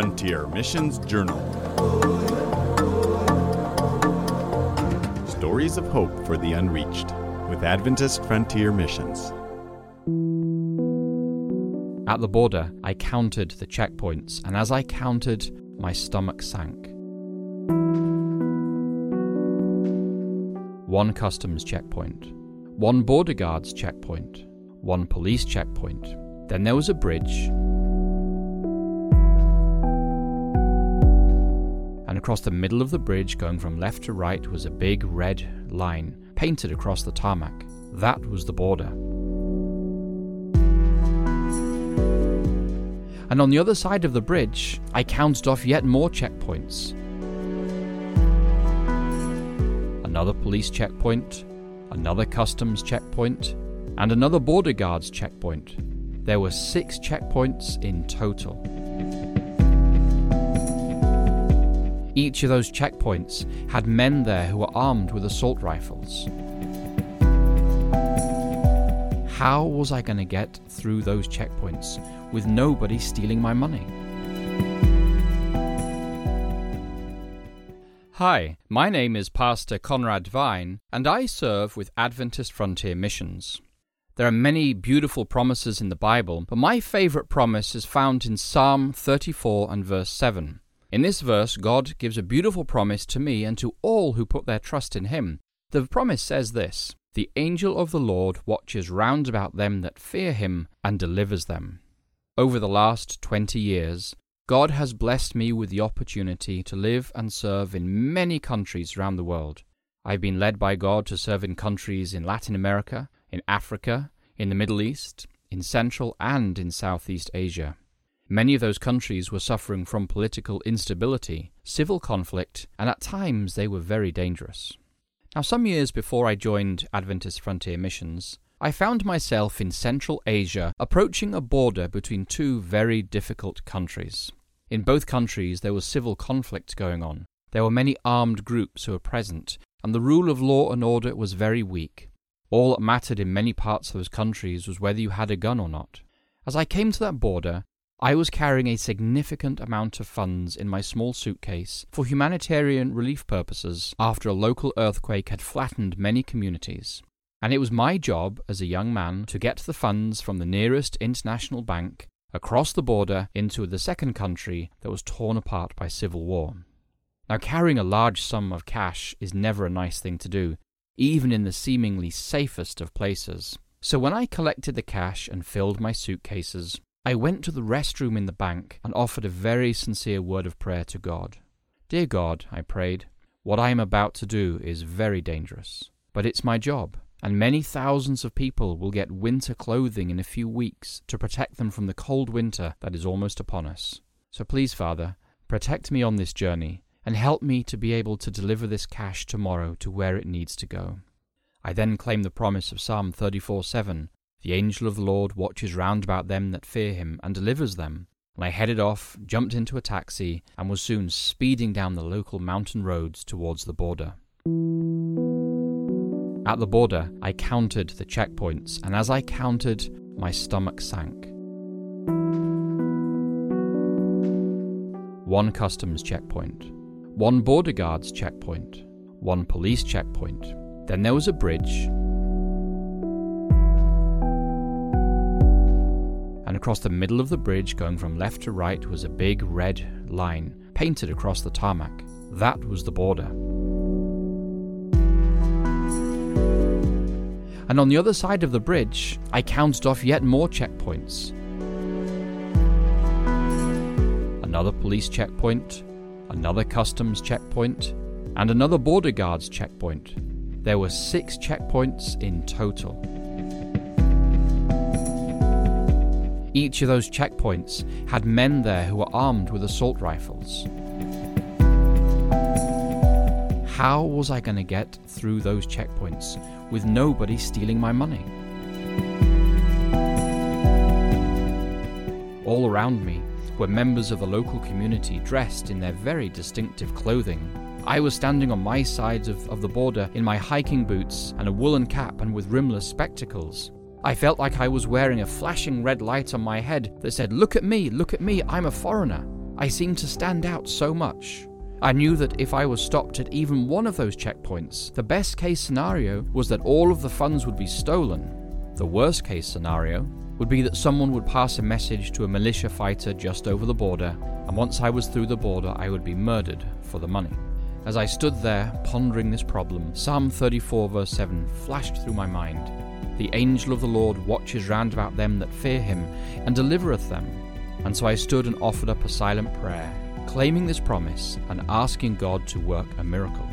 Frontier Missions Journal. Stories of hope for the unreached with Adventist Frontier Missions. At the border, I counted the checkpoints, and as I counted, my stomach sank. One customs checkpoint, one border guards checkpoint, one police checkpoint. Then there was a bridge. Across the middle of the bridge, going from left to right, was a big red line painted across the tarmac. That was the border. And on the other side of the bridge, I counted off yet more checkpoints. Another police checkpoint, another customs checkpoint, and another border guards checkpoint. There were six checkpoints in total. Each of those checkpoints had men there who were armed with assault rifles. How was I going to get through those checkpoints with nobody stealing my money? Hi, my name is Pastor Conrad Vine, and I serve with Adventist Frontier Missions. There are many beautiful promises in the Bible, but my favorite promise is found in Psalm 34 and verse 7. In this verse, God gives a beautiful promise to me and to all who put their trust in Him. The promise says this The angel of the Lord watches round about them that fear Him and delivers them. Over the last 20 years, God has blessed me with the opportunity to live and serve in many countries around the world. I've been led by God to serve in countries in Latin America, in Africa, in the Middle East, in Central and in Southeast Asia. Many of those countries were suffering from political instability, civil conflict, and at times they were very dangerous. Now, some years before I joined Adventist Frontier Missions, I found myself in Central Asia approaching a border between two very difficult countries. In both countries, there was civil conflict going on. There were many armed groups who were present, and the rule of law and order was very weak. All that mattered in many parts of those countries was whether you had a gun or not. As I came to that border, I was carrying a significant amount of funds in my small suitcase for humanitarian relief purposes after a local earthquake had flattened many communities. And it was my job as a young man to get the funds from the nearest international bank across the border into the second country that was torn apart by civil war. Now, carrying a large sum of cash is never a nice thing to do, even in the seemingly safest of places. So, when I collected the cash and filled my suitcases, I went to the restroom in the bank and offered a very sincere word of prayer to God. Dear God, I prayed, what I am about to do is very dangerous, but it's my job and many thousands of people will get winter clothing in a few weeks to protect them from the cold winter that is almost upon us. So please, Father, protect me on this journey and help me to be able to deliver this cash tomorrow to where it needs to go. I then claim the promise of Psalm 34 7 The angel of the Lord watches round about them that fear him and delivers them. And I headed off, jumped into a taxi, and was soon speeding down the local mountain roads towards the border. At the border, I counted the checkpoints, and as I counted, my stomach sank. One customs checkpoint, one border guards checkpoint, one police checkpoint. Then there was a bridge. Across the middle of the bridge, going from left to right, was a big red line painted across the tarmac. That was the border. and on the other side of the bridge, I counted off yet more checkpoints. Another police checkpoint, another customs checkpoint, and another border guards checkpoint. There were six checkpoints in total. Each of those checkpoints had men there who were armed with assault rifles. How was I going to get through those checkpoints with nobody stealing my money. All around me were members of the local community dressed in their very distinctive clothing. I was standing on my side of, of the border in my hiking boots and a woolen cap and with rimless spectacles. I felt like I was wearing a flashing red light on my head that said, Look at me, look at me, I'm a foreigner. I seemed to stand out so much. I knew that if I was stopped at even one of those checkpoints, the best case scenario was that all of the funds would be stolen. The worst case scenario would be that someone would pass a message to a militia fighter just over the border, and once I was through the border, I would be murdered for the money. As I stood there pondering this problem, Psalm 34, verse 7 flashed through my mind. The angel of the Lord watches round about them that fear him, and delivereth them. And so I stood and offered up a silent prayer claiming this promise and asking God to work a miracle.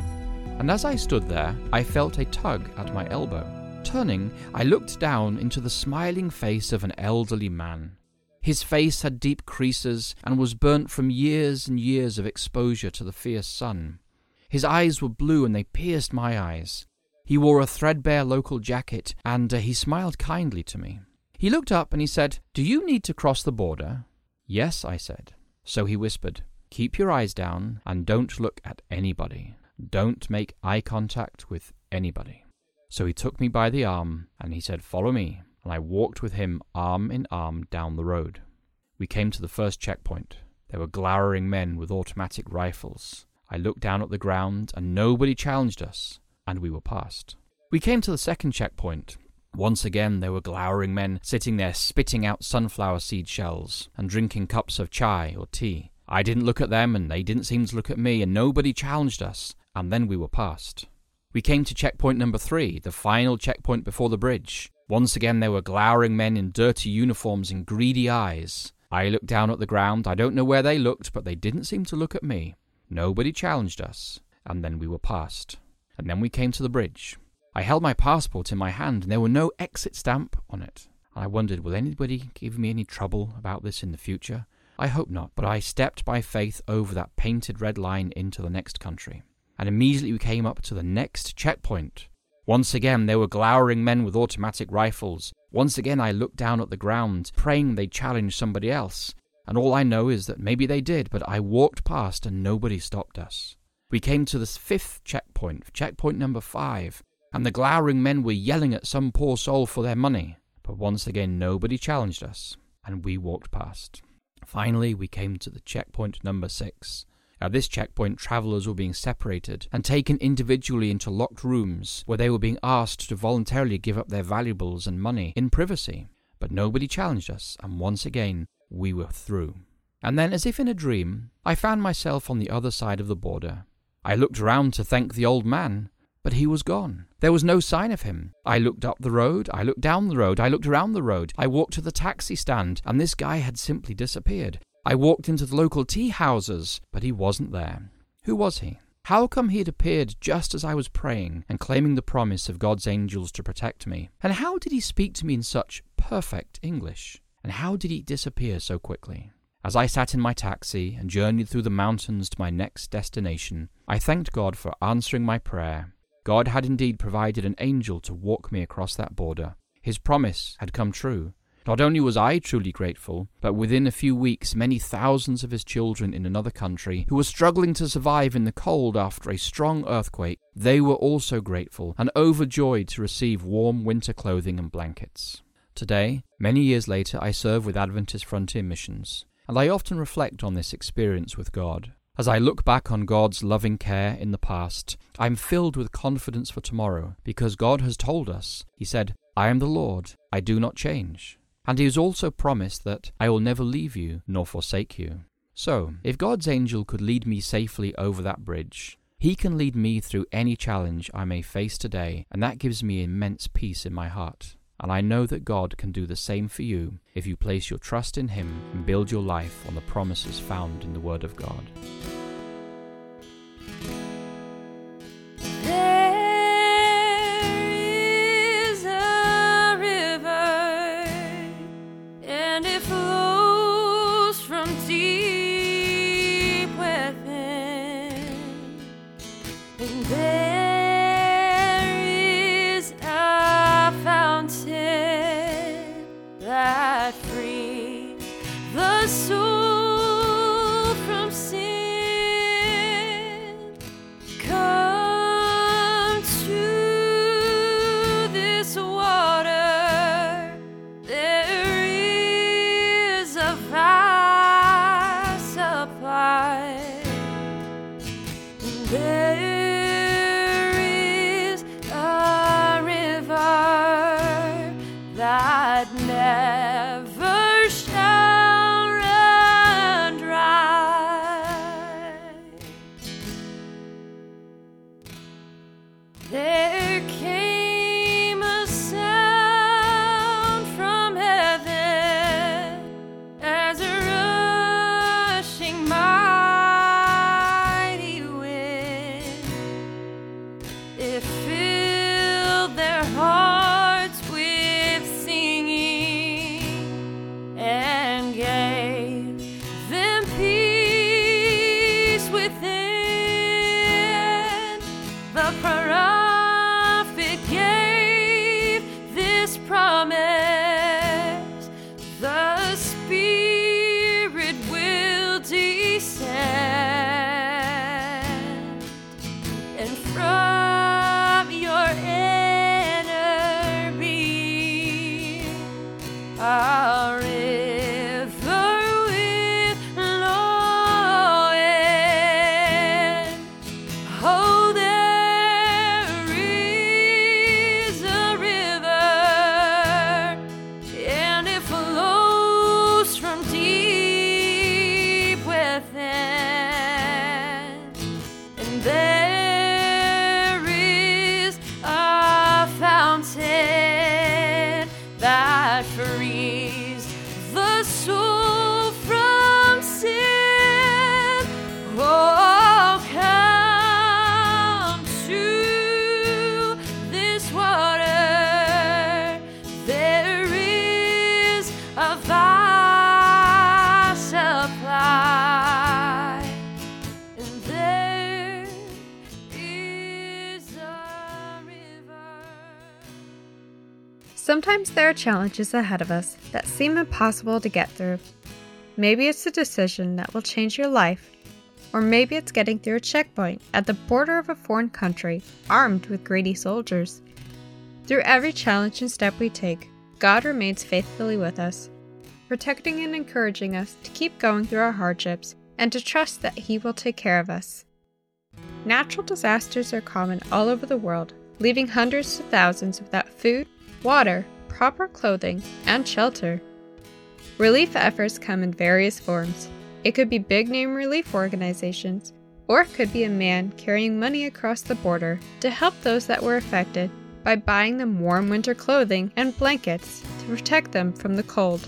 And as I stood there, I felt a tug at my elbow. Turning, I looked down into the smiling face of an elderly man. His face had deep creases and was burnt from years and years of exposure to the fierce sun. His eyes were blue and they pierced my eyes. He wore a threadbare local jacket and uh, he smiled kindly to me. He looked up and he said, Do you need to cross the border? Yes, I said. So he whispered, Keep your eyes down and don't look at anybody. Don't make eye contact with anybody. So he took me by the arm and he said, Follow me. And I walked with him arm in arm down the road. We came to the first checkpoint. There were glowering men with automatic rifles. I looked down at the ground and nobody challenged us, and we were past. We came to the second checkpoint. Once again, there were glowering men sitting there spitting out sunflower seed shells and drinking cups of chai or tea. I didn't look at them, and they didn't seem to look at me, and nobody challenged us, and then we were past. We came to checkpoint number three, the final checkpoint before the bridge. Once again, there were glowering men in dirty uniforms and greedy eyes. I looked down at the ground. I don't know where they looked, but they didn't seem to look at me. Nobody challenged us, and then we were past. And then we came to the bridge. I held my passport in my hand, and there were no exit stamp on it. I wondered, will anybody give me any trouble about this in the future? I hope not, but I stepped by faith over that painted red line into the next country. And immediately we came up to the next checkpoint. Once again, there were glowering men with automatic rifles. Once again, I looked down at the ground, praying they'd challenge somebody else. And all I know is that maybe they did, but I walked past and nobody stopped us. We came to the fifth checkpoint, checkpoint number five, and the glowering men were yelling at some poor soul for their money. But once again, nobody challenged us, and we walked past. Finally, we came to the checkpoint number six. At this checkpoint, travellers were being separated and taken individually into locked rooms where they were being asked to voluntarily give up their valuables and money in privacy. But nobody challenged us, and once again, we were through. And then, as if in a dream, I found myself on the other side of the border. I looked round to thank the old man, but he was gone. There was no sign of him. I looked up the road, I looked down the road, I looked around the road, I walked to the taxi stand, and this guy had simply disappeared. I walked into the local tea houses, but he wasn't there. Who was he? How come he had appeared just as I was praying and claiming the promise of God's angels to protect me? And how did he speak to me in such perfect English? And how did he disappear so quickly? As I sat in my taxi and journeyed through the mountains to my next destination, I thanked God for answering my prayer God had indeed provided an angel to walk me across that border. His promise had come true. Not only was I truly grateful, but within a few weeks, many thousands of his children in another country, who were struggling to survive in the cold after a strong earthquake, they were also grateful and overjoyed to receive warm winter clothing and blankets. Today, many years later, I serve with Adventist Frontier Missions, and I often reflect on this experience with God. As I look back on God's loving care in the past, I am filled with confidence for tomorrow because God has told us, He said, I am the Lord, I do not change. And He has also promised that I will never leave you nor forsake you. So, if God's angel could lead me safely over that bridge, He can lead me through any challenge I may face today, and that gives me immense peace in my heart. And I know that God can do the same for you if you place your trust in Him and build your life on the promises found in the Word of God. Sometimes there are challenges ahead of us that seem impossible to get through. Maybe it's a decision that will change your life, or maybe it's getting through a checkpoint at the border of a foreign country armed with greedy soldiers. Through every challenge and step we take, God remains faithfully with us, protecting and encouraging us to keep going through our hardships and to trust that He will take care of us. Natural disasters are common all over the world, leaving hundreds to thousands without food, water, proper clothing, and shelter. Relief efforts come in various forms. It could be big name relief organizations, or it could be a man carrying money across the border to help those that were affected by buying them warm winter clothing and blankets to protect them from the cold.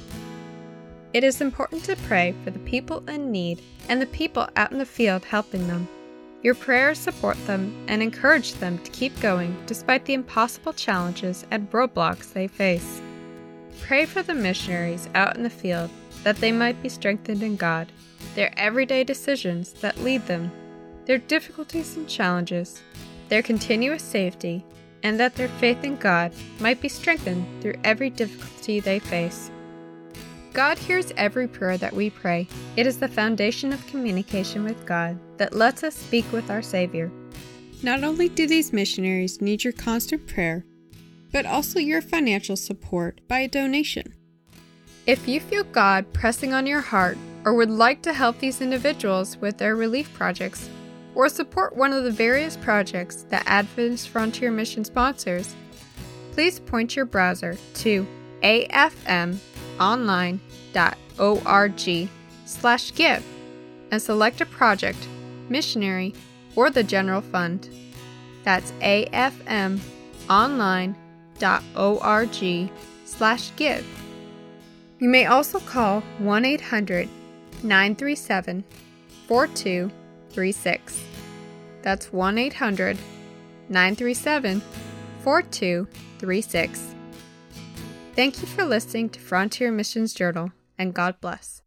It is important to pray for the people in need and the people out in the field helping them. Your prayers support them and encourage them to keep going despite the impossible challenges and roadblocks they face. Pray for the missionaries out in the field that they might be strengthened in God, their everyday decisions that lead them, their difficulties and challenges, their continuous safety, and that their faith in God might be strengthened through every difficulty they face. God hears every prayer that we pray. It is the foundation of communication with God that lets us speak with our Savior. Not only do these missionaries need your constant prayer, but also your financial support by a donation. If you feel God pressing on your heart or would like to help these individuals with their relief projects, or support one of the various projects that Adventist Frontier Mission sponsors, please point your browser to afm online.org slash give and select a project, missionary, or the general fund. That's afmonline.org slash give. You may also call 1 800 937 4236. That's 1 800 937 4236. Thank you for listening to Frontier Missions Journal, and God bless.